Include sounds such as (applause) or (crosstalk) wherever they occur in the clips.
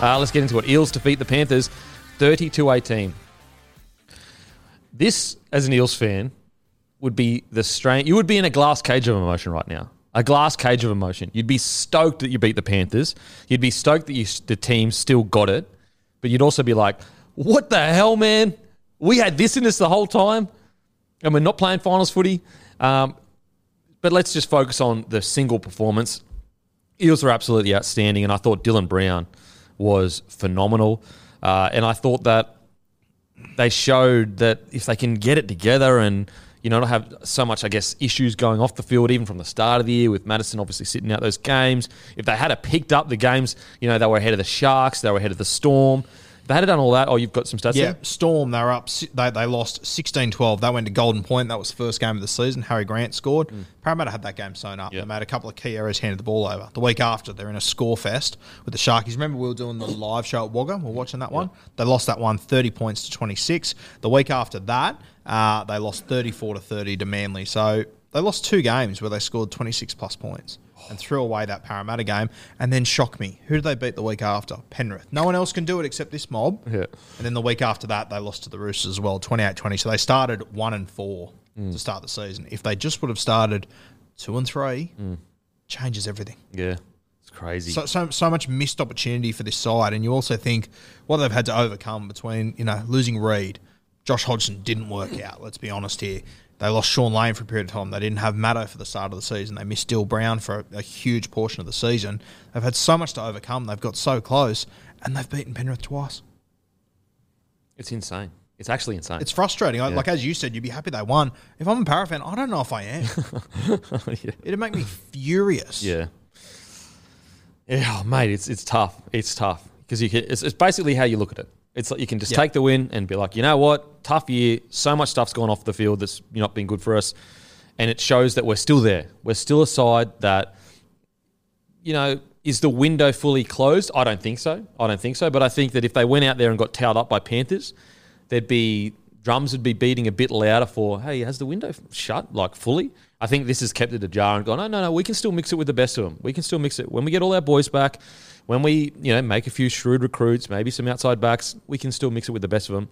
Uh, let's get into it. Eels defeat the Panthers 30 to 18. This, as an Eels fan, would be the strain. You would be in a glass cage of emotion right now. A glass cage of emotion. You'd be stoked that you beat the Panthers. You'd be stoked that you, the team still got it. But you'd also be like, what the hell, man? We had this in us the whole time, and we're not playing finals footy. Um, but let's just focus on the single performance. Eels were absolutely outstanding, and I thought Dylan Brown was phenomenal. Uh, and I thought that they showed that if they can get it together and you know not have so much, I guess, issues going off the field, even from the start of the year with Matterson obviously sitting out those games. If they had picked up the games, you know they were ahead of the Sharks, they were ahead of the Storm. They had done all that, oh, you've got some stats. Yeah, there? Storm, they were up. They, they lost 16 12. They went to Golden Point. That was the first game of the season. Harry Grant scored. Parramatta had that game sewn up. Yeah. They made a couple of key errors, handed the ball over. The week after, they're in a score fest with the Sharkies. Remember, we were doing the live show at Wagga? We are watching that one. They lost that one 30 points to 26. The week after that, uh, they lost 34 to 30 to Manly. So they lost two games where they scored 26 plus points and threw away that Parramatta game and then shock me. Who did they beat the week after? Penrith. No one else can do it except this mob. Yeah. And then the week after that, they lost to the Roosters as well, 28 20. So they started 1 and 4 Mm. to start the season. If they just would have started 2 and 3, changes everything. yeah, it's crazy. So, so, so much missed opportunity for this side. And you also think what they've had to overcome between, you know, losing Reed. Josh Hodgson didn't work out, let's be honest here. They lost Shaun Lane for a period of time. They didn't have Matto for the start of the season. They missed Dill Brown for a, a huge portion of the season. They've had so much to overcome. They've got so close, and they've beaten Penrith twice. it's insane. It's actually insane. It's frustrating. I- Yeah. Like as you said, you'd be happy they won. If I'm a Parra fan, I don't know if I am. (laughs) yeah. It'd make me furious. Yeah. Yeah, mate, it's it's tough. It's tough because you can. It's, it's basically how you look at it. It's like you can just Yeah. take the win and be like, you know what, tough year. So much stuff's gone off the field that's not been good for us, and it shows that we're still there. We're still a side that, you know, is the window fully closed? I don't think so. I don't think so. But I think that if they went out there and got towed up by Panthers, there'd be drums would be beating a bit louder for, hey, has the window shut like fully? I think this has kept it ajar and gone, no, no, no, we can still mix it with the best of them. We can still mix it. When we get all our boys back, when we, you know, make a few shrewd recruits, maybe some outside backs, we can still mix it with the best of them.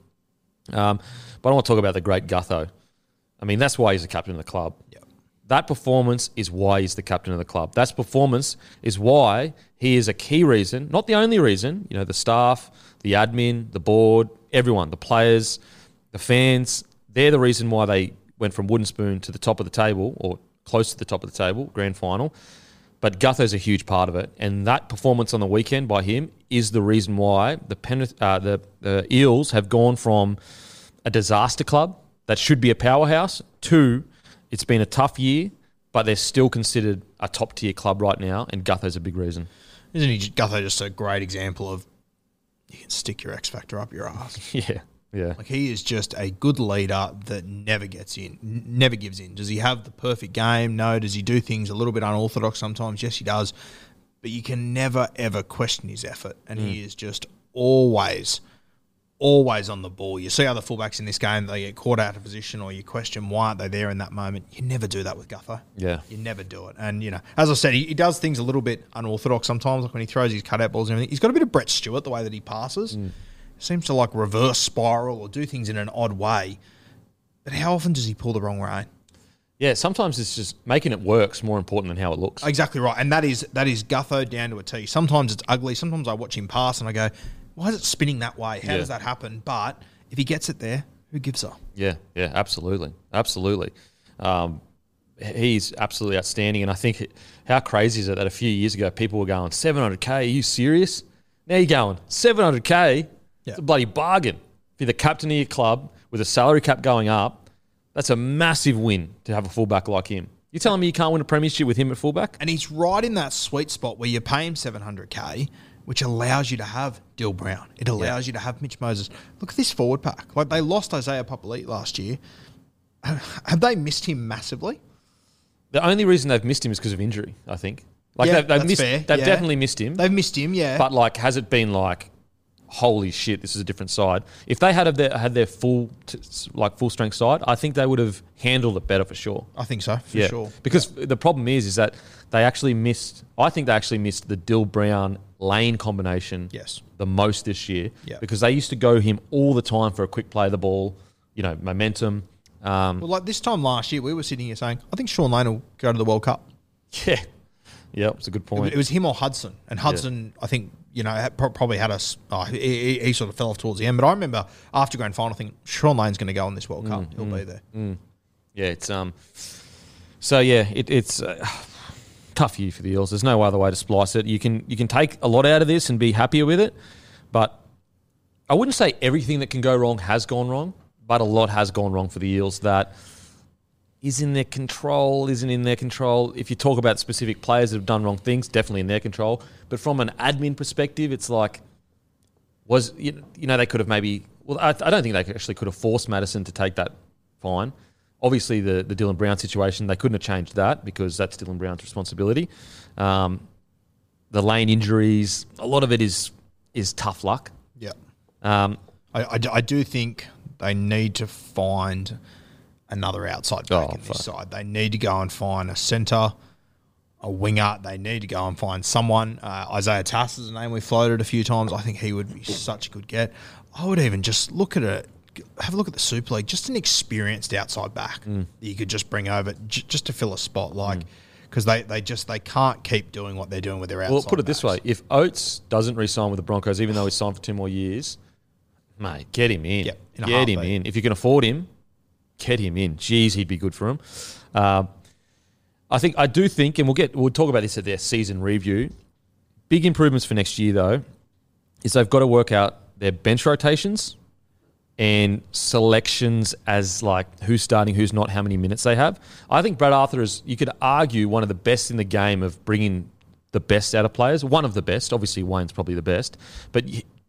Um, but I want to talk about the great Gutho. I mean, that's why he's the captain of the club. That performance is why he's the captain of the club. That performance is why he is a key reason, not the only reason. You know, the staff, the admin, the board, everyone, the players, the fans, they're the reason why they went from wooden spoon to the top of the table or close to the top of the table, grand final. But Gutho's a huge part of it, and that performance on the weekend by him is the reason why the Penrith, uh, the, the Eels have gone from a disaster club that should be a powerhouse to it's been a tough year, but they're still considered a top tier club right now, and Gutho's a big reason. Isn't he, Gutho just a great example of you can stick your X Factor up your ass? (laughs) Yeah, Yeah. Like he is just a good leader that never gets in, n- never gives in. Does he have the perfect game? No. Does he do things a little bit unorthodox sometimes? Yes, he does. But you can never ever question his effort, and he mm. is just always, always on the ball. You see other fullbacks in this game; they get caught out of position, or you question why aren't they there in that moment. You never do that with Gutho. Yeah. you never do it. And you know, as I said, he, he does things a little bit unorthodox sometimes. Like when he throws his cutout balls and everything, he's got a bit of Brett Stewart the way that he passes. Mm. Seems to like reverse spiral or do things in an odd way. But how often does he pull the wrong rein? Yeah, sometimes it's just making it work's more important than how it looks. Exactly right, and that is that is Gutho down to a T. Sometimes it's ugly. Sometimes I watch him pass and I go, "Why is it spinning that way? How Yeah. does that happen?" But if he gets it there, who gives a? Yeah, yeah, absolutely, absolutely. Um, he's absolutely outstanding, and I think it, how crazy is it that a few years ago people were going 700k? Are you serious? Now you're going 700k. Yeah. It's a bloody bargain. If you're the captain of your club with a salary cap going up, that's a massive win to have a fullback like him. You're telling me you can't win a premiership with him at fullback? And he's right in that sweet spot where you pay him 700k, which allows you to have Dill Brown. It allows you to have Mitch Moses. Look at this forward pack. Like they lost Isaiah Papali'i last year. (laughs) Have they missed him massively? The only reason they've missed him is because of injury. I think. Like Yeah, they've, they've that's missed. fair, They've yeah. definitely missed him. They've missed him, yeah. But like, has it been like, holy shit, this is a different side? If they had have their had their full t- like full strength side, I think they would have handled it better for sure. I think so, for yeah, sure. because the problem is, is that they actually missed. I think they actually missed the Dill Brown lane combination. Yes. the most this year. Yeah. because they used to go him all the time for a quick play of the ball. You know, momentum. Um, Well, like this time last year, we were sitting here saying, I think Shaun Lane will go to the World Cup. (laughs) yeah, yeah, it's a good point. it was him or Hudson, and Hudson, I think, you know, probably had us. Oh, he, he, he sort of fell off towards the end. But I remember after grand final, I think Shaun Lane's going to go in this World Mm, Cup. He'll be there. Yeah, it's um. So yeah, it, it's uh, tough year for the Eels. There's no other way to splice it. You can you can take a lot out of this and be happier with it, but I wouldn't say everything that can go wrong has gone wrong, but a lot has gone wrong for the Eels that is in their control, isn't in their control. If you talk about specific players that have done wrong things, definitely in their control. But from an admin perspective, it's like was you you know they could have maybe well I, I don't think they actually could have forced Matterson to take that fine. Obviously, the the Dylan Brown situation they couldn't have changed that because that's Dylan Brown's responsibility. Um, the lane injuries, a lot of it is is tough luck. Yeah. Um, I, I I do think they need to find another outside back Oh, in this side. They need to go and find a centre, a winger. They need to go and find someone. Uh, Isaiah Tass is a name we floated a few times. I think he would be such a good get. I would even just look at it. Have a look at the Super League. Just an experienced outside back Mm. that you could just bring over j- just to fill a spot, like because they, they just they can't keep doing what they're doing with their outside. well, put it this way: if Oates doesn't re-sign with the Broncos, even though he's signed for two more years, mate, get him in. Yep, in get him in. If you can afford him, get him in. Jeez, he'd be good for him. Um, I think I do think, and we'll get we'll talk about this at their season review. Big improvements for next year, though, is they've got to work out their bench rotations and selections as like who's starting, who's not, how many minutes they have. I think Brad Arthur is, you could argue, one of the best in the game of bringing the best out of players. One of the best. Obviously, Wayne's probably the best. But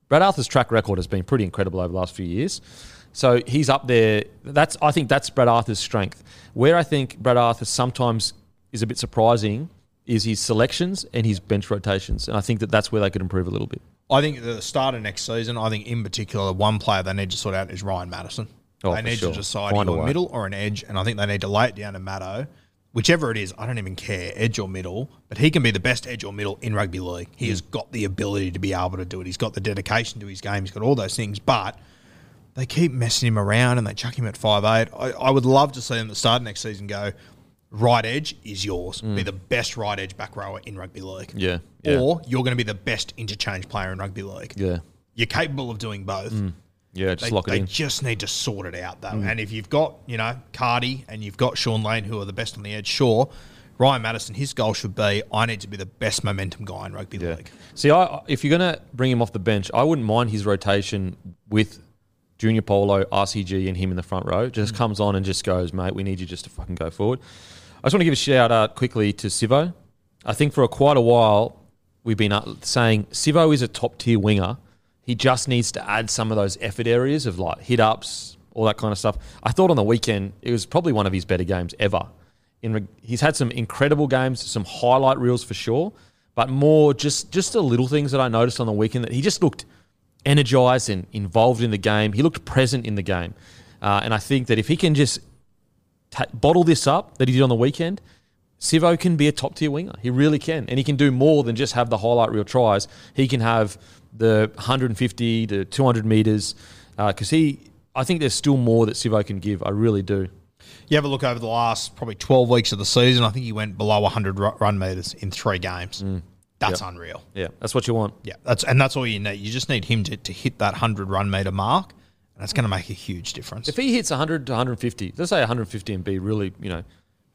Brad Arthur's track record has been pretty incredible over the last few years. So he's up there. That's I think that's Brad Arthur's strength. Where I think Brad Arthur sometimes is a bit surprising is his selections and his bench rotations. And I think that that's where they could improve a little bit. I think at the start of next season, I think in particular, one player they need to sort out is Ryan Matterson. Oh, they need sure. to decide Find a either a middle or an edge, and I think they need to lay it down to Maddo. Whichever it is, I don't even care, edge or middle, but he can be the best edge or middle in rugby league. He hmm. has got the ability to be able to do it. He's got the dedication to his game. He's got all those things, but they keep messing him around and they chuck him at five eight. I, I would love to see them at the start of next season go, right edge is yours. Be the best right edge back rower in rugby league. Mm. Yeah, yeah. Or you're going to be the best interchange player in rugby league. Yeah. You're capable of doing both. Yeah, just They, lock it they in. just need to sort it out, though. And if you've got, you know, Cardi and you've got Shaun Lane, who are the best on the edge, sure. Ryan Matterson, his goal should be I need to be the best momentum guy in rugby Yeah. league. See, I, if you're going to bring him off the bench, I wouldn't mind his rotation with Junior Paulo, RCG, and him in the front row. Just comes on and just goes, mate, we need you just to fucking go forward. I just want to give a shout out quickly to Sivo. I think for a, quite a while we've been uh, saying Sivo is a top tier winger. He just needs to add some of those effort areas of like hit ups, all that kind of stuff. I thought on the weekend it was probably one of his better games ever. Re- he's had some incredible games, some highlight reels for sure, but more just just the little things that I noticed on the weekend that he just looked energized and involved in the game. He looked present in the game, uh, and I think that if he can just ta bottle this up that he did on the weekend, Sivo can be a top tier winger. He really can, and he can do more than just have the highlight reel tries. He can have the 150 to 200 meters because he. I think there's still more that Sivo can give. I really do. You have a look over the last probably 12 weeks of the season. I think he went below 100 run meters in three games. That's unreal. Yeah, that's what you want. Yeah, that's and that's all you need. You just need him to, to hit that 100 run meter mark, and that's going to make a huge difference. If he hits 100 to 150, let's say 150 and be really, you know,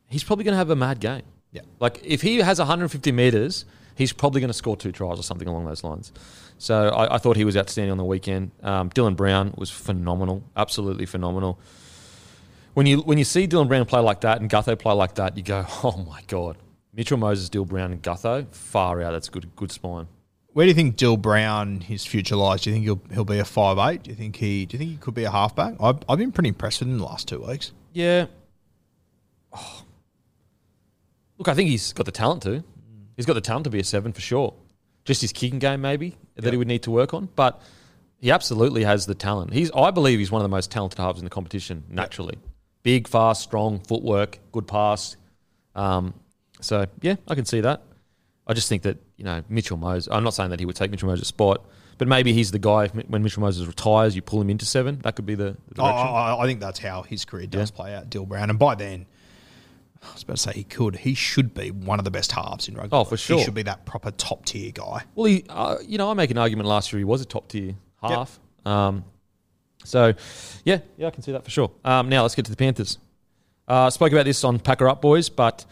he's probably going to have a mad game. Yeah. Like if he has 150 meters, he's probably going to score two tries or something along those lines. So I, I thought he was outstanding on the weekend. Um, Dylan Brown was phenomenal, absolutely phenomenal. When you when you see Dylan Brown play like that and Gutho play like that, you go, (laughs) oh my god, Mitchell Moses, Dill Brown, and Gutho, far out. That's good, good spine. Where do you think Dill Brown his future lies? Do you think he'll he'll be a five eight? Do you think he do you think he could be a halfback? I've, I've been pretty impressed with him the last two weeks. Yeah. Oh. Look, I think he's got the talent to. He's got the talent to be a seven for sure. Just his kicking game, maybe that he would need to work on, but he absolutely has the talent. He's, I believe, he's one of the most talented halves in the competition. Naturally, big, fast, strong, footwork, good pass. Um, so yeah, I can see that. I just think that you know Mitchell Moses. I'm not saying that he would take Mitchell Moses' spot, but maybe he's the guy. if- When Mitchell Moses retires, you pull him into seven. That could be the, the I, direction. I, I think that's how his career does Yeah. play out, Dill Brown. And by then, I was about to say he could. He should be one of the best halves in rugby. Oh, for sure. He should be that proper top tier guy. Well, he, uh, you know, I make an argument last year he was a top tier half. Um, so, yeah, yeah, I can see that for sure. Um, now let's get to the Panthers. Uh, spoke about this on Packer Up Boys, but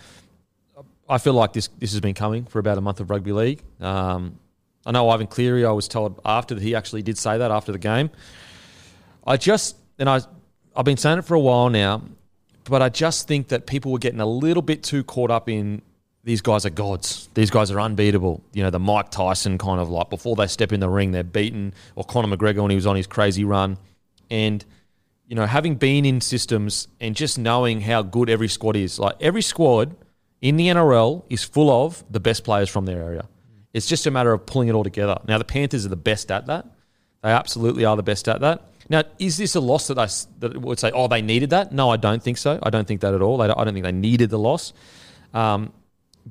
I feel like this this has been coming for about a month of rugby league. Um, I know Ivan Cleary. I was told after that he actually did say that after the game. I just and I I've been saying it for a while now, but I just think that people were getting a little bit too caught up in these guys are gods. These guys are unbeatable. You know, the Mike Tyson kind of like before they step in the ring, they're beaten, or Conor McGregor when he was on his crazy run. And, you know, having been in systems and just knowing how good every squad is, like every squad in the NRL is full of the best players from their area. It's just a matter of pulling it all together. Now, the Panthers are the best at that. They absolutely are the best at that. Now, is this a loss that I that would say, oh, they needed that? No, I don't think so. I don't think that at all. I don't, I don't think they needed the loss. Um,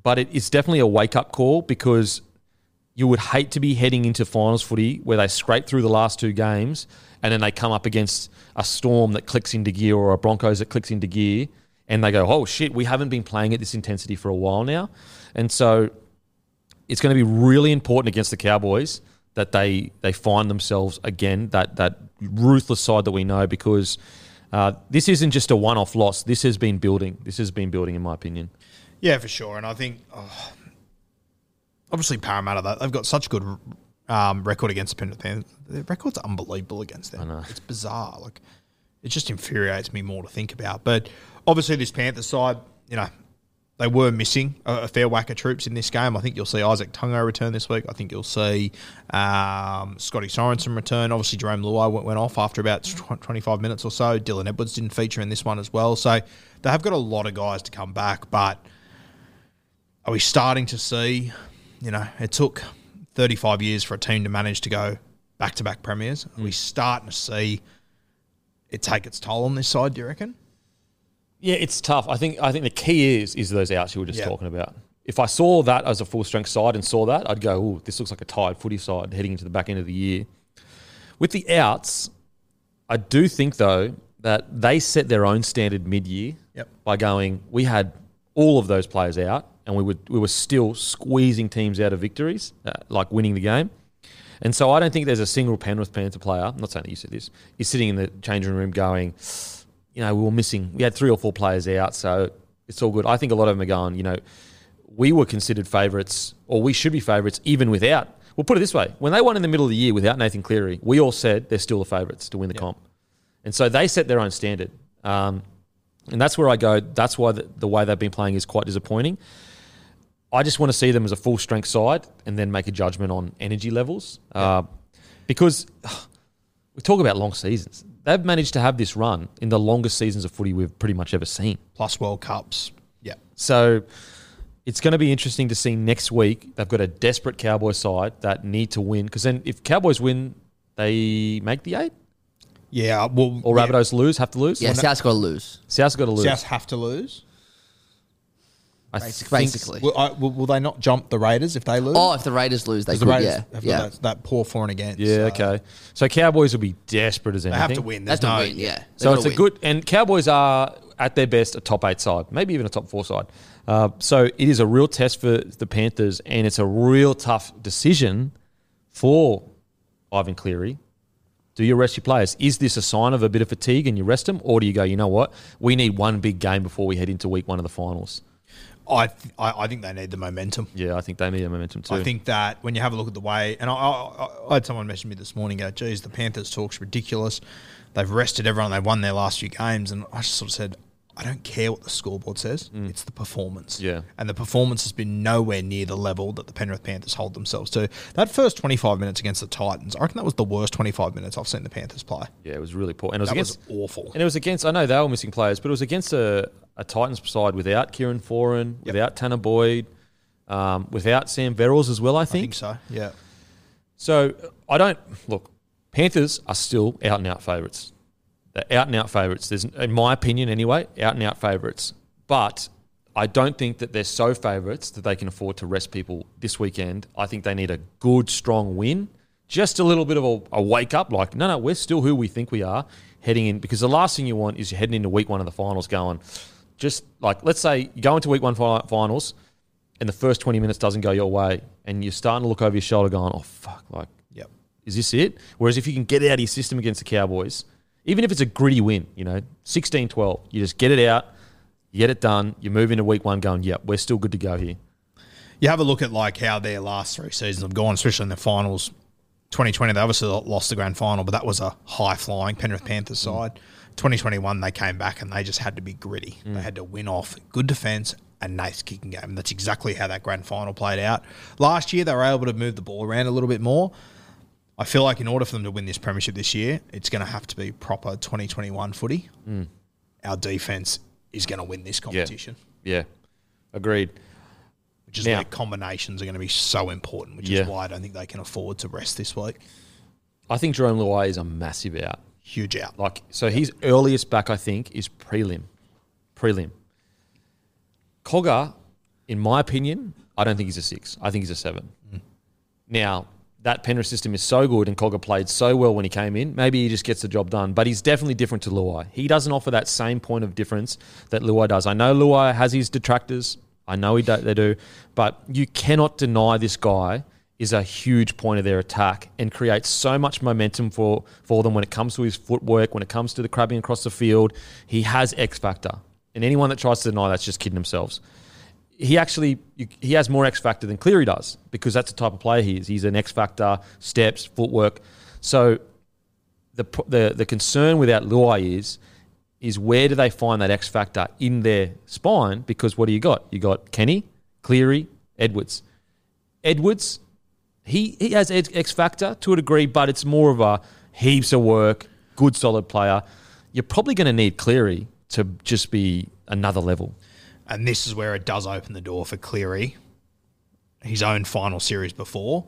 but it, it's definitely a wake up call because you would hate to be heading into finals footy where they scrape through the last two games and then they come up against a storm that clicks into gear or a Broncos that clicks into gear and they go, oh shit, we haven't been playing at this intensity for a while now. And so it's going to be really important against the Cowboys that they they find themselves again that that ruthless side that we know because uh, this isn't just a one off loss. This has been building. This has been building, in my opinion. Yeah, for sure. And I think oh, obviously Parramatta they- they've got such good um, record against the Penrith Panthers. Their record's unbelievable against them. I know. It's bizarre. Like it just infuriates me more to think about. But obviously this Panthers side, you know, they were missing a, a fair whack of troops in this game. I think you'll see Izack Tago return this week. I think you'll see um, Scotty Sorensen return. Obviously, Jerome Luai went, went off after about 25 minutes or so. Dylan Edwards didn't feature in this one as well. So they have got a lot of guys to come back. But are we starting to see, you know, it took 35 years for a team to manage to go back to back premiers. Are we starting to see it take its toll on this side, do you reckon? Yeah, it's tough. I think I think the key is is those outs you were just Yeah. talking about. If I saw that as a full strength side and saw that, I'd go, "Oh, this looks like a tired footy side heading into the back end of the year." With the outs, I do think though that they set their own standard mid year Yep. by going, "We had all of those players out, and we would we were still squeezing teams out of victories, uh, like winning the game." And so I don't think there's a single Penrith Panther player. I'm not saying that you said this. Is sitting in the changing room going, you know, we were missing. We had three or four players out, so it's all good. I think a lot of them are going. You know, we were considered favourites, or we should be favourites, even without. We'll put it this way: when they won in the middle of the year without Nathan Cleary, we all said they're still the favourites to win the comp, and so they set their own standard. Um, and that's where I go. That's why the, the way they've been playing is quite disappointing. I just want to see them as a full strength side and then make a judgment on energy levels. Uh, because (sighs) we talk about long seasons. They've managed to have this run in the longest seasons of footy we've pretty much ever seen. Plus World Cups. Yeah. So it's going to be interesting to see next week. They've got a desperate Cowboy side that need to win because then if Cowboys win, they make the eight. Yeah. Well, Or yeah. Rabbitohs lose, have to lose. Yeah, South's got to lose. South's got to lose. South have to lose. I Basic- think- basically. Will, I, will, will they not jump the Raiders if they lose? Oh, if the Raiders lose, they 'Cause could. the Raiders yeah, have got yeah. that, that poor for and against. Yeah, so okay. So Cowboys will be desperate as They anything. have to win. That's There's to no, win. Yeah. They So gotta it's a win. good and Cowboys are at their best a top eight side, maybe even a top four side. Uh, so it is a real test for the Panthers, and it's a real tough decision for Ivan Cleary. Do you rest your players? Is this a sign of a bit of fatigue and you rest them, or do you go? You know what? We need one big game before we head into week one of the finals. I, th- I I think they need the momentum. Yeah, I think they need a momentum too. I think that when you have a look at the way, and I, I, I had someone message me this morning, go, geez, the Panthers talk's ridiculous. They've rested everyone. They've won their last few games. And I just sort of said, I don't care what the scoreboard says. It's the performance. Mm. Yeah. And the performance has been nowhere near the level that the Penrith Panthers hold themselves to. That first 25 minutes against the Titans, I reckon that was the worst 25 minutes I've seen the Panthers play. yeah, it was really poor, and it was That against was awful. And it was against, I know they were missing players, but it was against a, a Titans side without Kieran Foran, without Tanah Boyd, um, without Sam Verrills as well, I I think. think so. Yeah. So I don't, look, Panthers are still out and out favourites. They're out and out favourites. There's, in my opinion anyway, out and out favourites. But I don't think that they're so favourites that they can afford to rest people this weekend. I think they need a good, strong win. Just a little bit of a, a wake up, like, no, no, we're still who we think we are heading in. Because the last thing you want is you're heading into week one of the finals going, just like, let's say you go into week one finals and the first 20 minutes doesn't go your way and you're starting to look over your shoulder going, oh, fuck, like, Yep. is this it? Whereas if you can get it out of your system against the Cowboys, even if it's a gritty win, you know, 16 12, you just get it out, you get it done, you move into week one going, yep, we're still good to go here. You have a look at like how their last three seasons have gone, especially in the finals. 2020, they obviously lost the grand final, but that was a high flying Penrith Panthers mm. side. 2021, they came back and they just had to be gritty. They mm. had to win off good defence and nice kicking game. That's exactly how that grand final played out. Last year, they were able to move the ball around a little bit more. I feel like in order for them to win this premiership this year, it's going to have to be proper 2021 footy. Mm. Our defence is going to win this competition, Yeah, agreed. which is Now- where combinations are going to be so important, which Yeah. is why I don't think they can afford to rest this week. I think Jerome Luai is a massive out. Huge out. Like, so his earliest back, I think, is prelim. Prelim. Cogger, in my opinion, I don't think he's a six. I think he's a seven. Mm. Now, that Penrith system is so good and Cogger played so well when he came in. Maybe he just gets the job done, but he's definitely different to Luai. He doesn't offer that same point of difference that Luai does. I know Luai has his detractors. I know he do, they do, but you cannot deny this guy is a huge point of their attack and creates so much momentum for, for them when it comes to his footwork, when it comes to the crabbing across the field. He has X factor. And anyone that tries to deny that's just kidding themselves he actually he has more X factor than Cleary does because that's the type of player he is. He's an X factor, steps, footwork. So the the the concern without Luai is is where do they find that X factor in their spine? Because what do you got? You got Kenny, Cleary, Edwards. Edwards, he he has X factor to a degree, but it's more of a heaps of work, good solid player. You're probably going to need Cleary to just be another level. And this is where it does open the door for Cleary. His own final series before.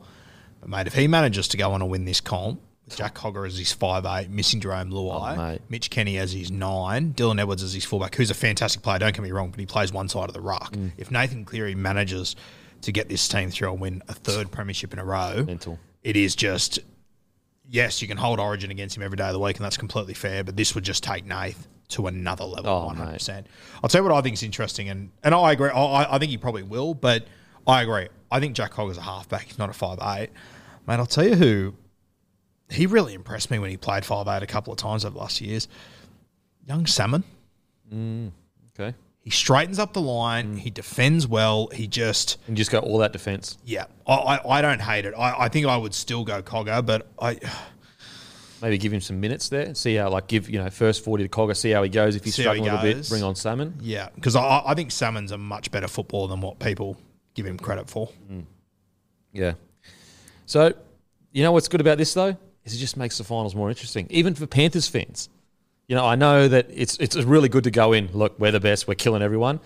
But, mate, if he manages to go on and win this comp, Jack Cogger as his five eight, missing Jerome Luai, Oh. Mitch Kenny as his 9, Dylan Edwards as his fullback, who's a fantastic player, don't get me wrong, but he plays one side of the ruck. Mm. If Nathan Cleary manages to get this team through and win a third premiership in a row, Mental. it is just yes, you can hold Origin against him every day of the week, and that's completely fair. But this would just take Nath to another level, Oh, one hundred percent. I'll tell you what I think is interesting, and and I agree. I, I think he probably will, but I agree. I think Jack Hogg is a halfback. He's not a five eight. Mate, I'll tell you who. He really impressed me when he played five eight a couple of times over the last years. Young Salmon. Mm, okay. He straightens up the Mm. line. He defends well. He just And just go all that defense. yeah. I, I, I don't hate it. I, I think I would still go Cogger, but I (sighs) Maybe give him some minutes there. See how, like, give, you know, first 40 to Cogger, see how he goes. If he's See how he struggling a little bit, bring on Salmon. Yeah, because I, I think Salmon's a much better footballer than what people give him credit for. Yeah. So, you know what's good about this, though? is it just makes the finals more interesting, even for Panthers fans. You know, I know that it's it's really good to go in. Look, we're the best. We're killing everyone.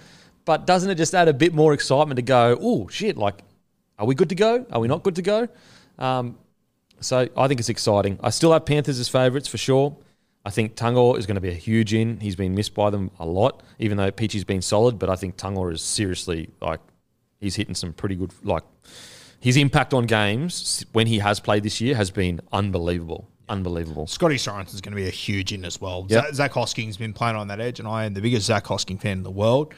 But doesn't it just add a bit more excitement to go? Oh shit! Like, are we good to go? Are we not good to go? Um, so I think it's exciting. I still have Panthers as favourites for sure. I think Tago is going to be a huge in. He's been missed by them a lot, even though Peachy's been solid. But I think Tago is seriously like he's hitting some pretty good like his impact on games when he has played this year has been unbelievable. Unbelievable. Scotty Sorensen's going to be a huge in as well. Yep. Zac, Hosking's been playing on that edge, and I am the biggest Zac Hosking fan in the world.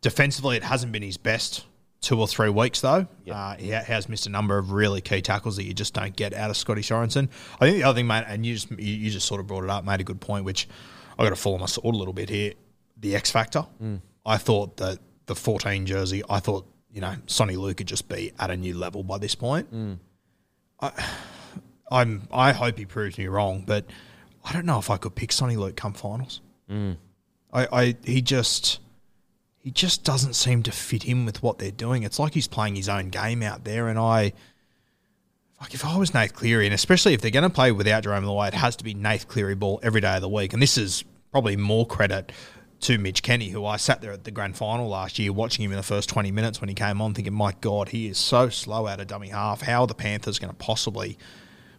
Defensively, it hasn't been his best two or three weeks, though. Uh, he has missed a number of really key tackles that you just don't get out of Scotty Sorensen. I think the other thing, mate, and you just you, you just sort of brought it up, made a good point, which I got to fall on my sword a little bit here. The X factor. I thought that the 14 jersey, I thought you know Soni Luke could just be at a new level by this point. I'm I hope he proves me wrong, but I don't know if I could pick Soni Luke come finals. Mm. I, I he just he just doesn't seem to fit in with what they're doing. It's like he's playing his own game out there, and I like if I was Nath Cleary, and especially if they're going to play without Jerome Luai, it has to be Nath Cleary ball every day of the week. And this is probably more credit to Mitch Kenny, who I sat there at the grand final last year watching him in the first 20 minutes when he came on, thinking, my God, he is so slow out of dummy half. How are the Panthers going to possibly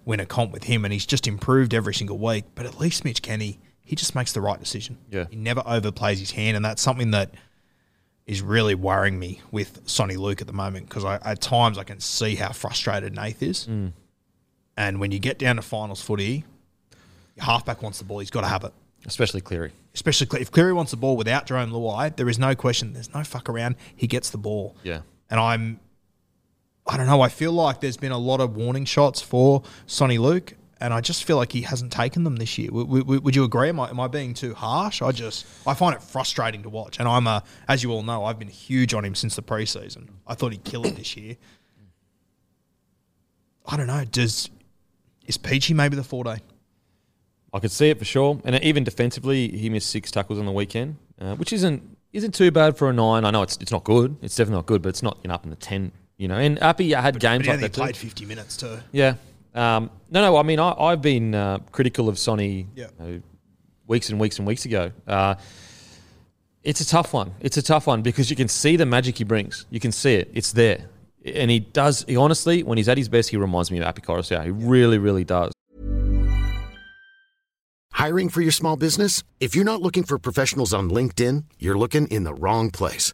win a comp with him? And he's just improved every single week. But at least Mitch Kenny, he just makes the right decision. Yeah. He never overplays his hand. And that's something that is really worrying me with Soni Luke at the moment because at times I can see how frustrated Nath is. Hmm. And when you get down to finals footy, your halfback wants the ball. He's got to have it. Especially Cleary. Especially if Cleary wants the ball without Jerome Luai, there is no question. There's no fuck around. He gets the ball. Yeah. And I'm, I don't know. I feel like there's been a lot of warning shots for Soni Luke, and I just feel like he hasn't taken them this year. Would you agree? Am I, am I being too harsh? I just I find it frustrating to watch, and I'm a, as you all know, I've been huge on him since the preseason. I thought he'd kill it this year. I don't know. Does is Peachy maybe the four day? I could see it for sure. And even defensively, he missed six tackles on the weekend, uh, which isn't isn't too bad for a nine. I know it's it's not good. It's definitely not good, but it's not you know, up in the ten. You know, and Api had But games he like only that too. played 50 minutes too. Yeah. Um, no, no. I mean, I, I've been uh, critical of Sonny Yeah. you know, weeks and weeks and weeks ago. Uh, it's a tough one. It's a tough one because you can see the magic he brings. You can see it. It's there, and he does. He honestly, when he's at his best, he reminds me of Api Koroisau. He really, really does. Hiring for your small business? If you're not looking for professionals on LinkedIn, you're looking in the wrong place.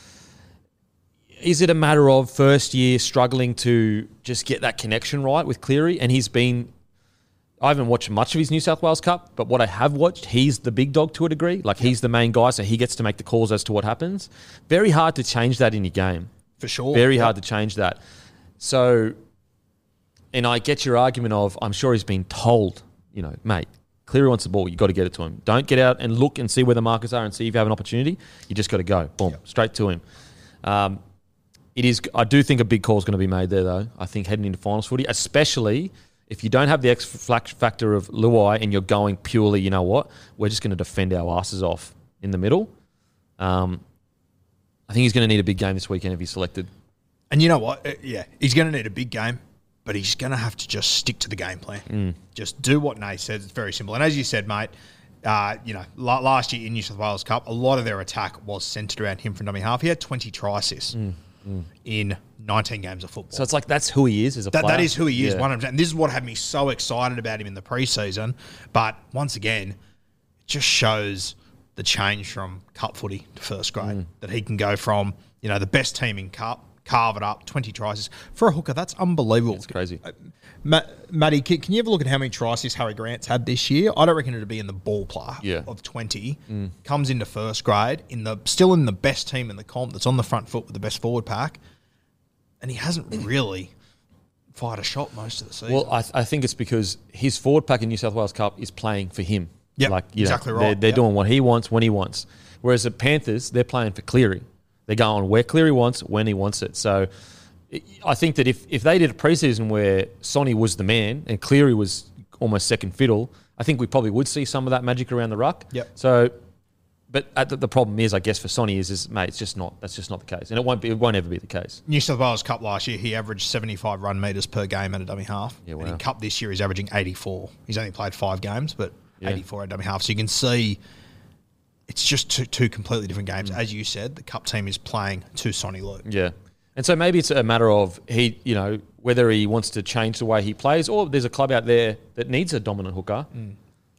Is it a matter of first year struggling to just get that connection right with Cleary? And he's been. I haven't watched much of his New South Wales Cup, but what I have watched, he's the big dog to a degree. Like he's the main guy, so he gets to make the calls as to what happens. Very hard to change that in your game. For sure. Very Yep. hard to change that. So, and I get your argument of I'm sure he's been told, you know, mate, Cleary wants the ball. You've got to get it to him. Don't get out and look and see where the markers are and see if you have an opportunity. You just got to go, boom, straight to him. Um, it is. I do think a big call is going to be made there, though. I think heading into finals footy, especially if you don't have the X factor of Luai and you're going purely, you know what, we're just going to defend our asses off in the middle. Um, I think he's going to need a big game this weekend if he's selected. And you know what? Uh, Yeah, he's going to need a big game, but he's going to have to just stick to the game plan. Mm. Just do what Nate says. It's very simple. And as you said, mate, uh, you know, last year in New South Wales Cup, a lot of their attack was centered around him from dummy half. He had 20 try assists in 19 games of football. Mm, So it's like that's who he is as a That, player. that is who he is, Yeah. 100%. And this is what had me so excited about him in the preseason. But once again, it just shows the change from cup footy to first grade. Mm. That he can go from, you know, the best team in cup, carve it up, 20 tries. For a hooker, that's unbelievable. It's crazy. Ma- Matty, can, can you have a look at how many tries this Harry Grant's had this year? I don't reckon it'd be in the ballpark Yeah. of 20. Mm. Comes into first grade, in the still in the best team in the comp that's on the front foot with the best forward pack. And he hasn't really fired a shot most of the season. Well, I, I think it's because his forward pack in New South Wales Cup is playing for him. Yep, like you know, exactly They're, right. they're Yep. doing what he wants when he wants. Whereas the Panthers, they're playing for Cleary. They're going where Cleary wants when he wants it. So I- think that if, if they did a preseason where Sonny was the man and Cleary was almost second fiddle, I think we probably would see some of that magic around the ruck. Yep. So, but at the, the problem is, I guess for Sonny is, is mate, it's just not that's just not the case, and it won't be, it won't ever be the case. New South Wales Cup last year, he averaged 75 run metres per game at a dummy half. Yeah, And wow. in Cup this year, he's averaging 84. He's only played five games, but Yeah. 84 at dummy half. So you can see it's just two, two completely different games. Mm. As you said, the Cup team is playing to Sonny Lou. Yeah. And so maybe it's a matter of he, you know, whether he wants to change the way he plays, or there's a club out there that needs a dominant hooker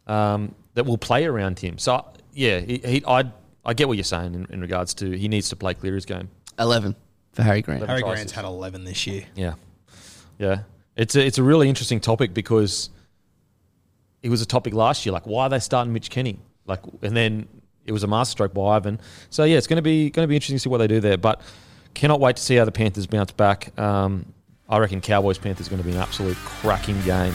um, that will play around him. So yeah, he, he I I get what you're saying in, in regards to he needs to play Cleary's game. 11 for Harry Grant. Harry tries Grant's had 11 this year. Yeah, yeah. It's a, it's a really interesting topic because it was a topic last year. Like, why are they starting Mitch Kenny? Like, and then it was a masterstroke by Ivan. So yeah, it's going to be going to be interesting to see what they do there. But cannot wait to see how the Panthers bounce back. Um, I reckon Cowboys Panthers is going to be an absolute cracking game.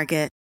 Target.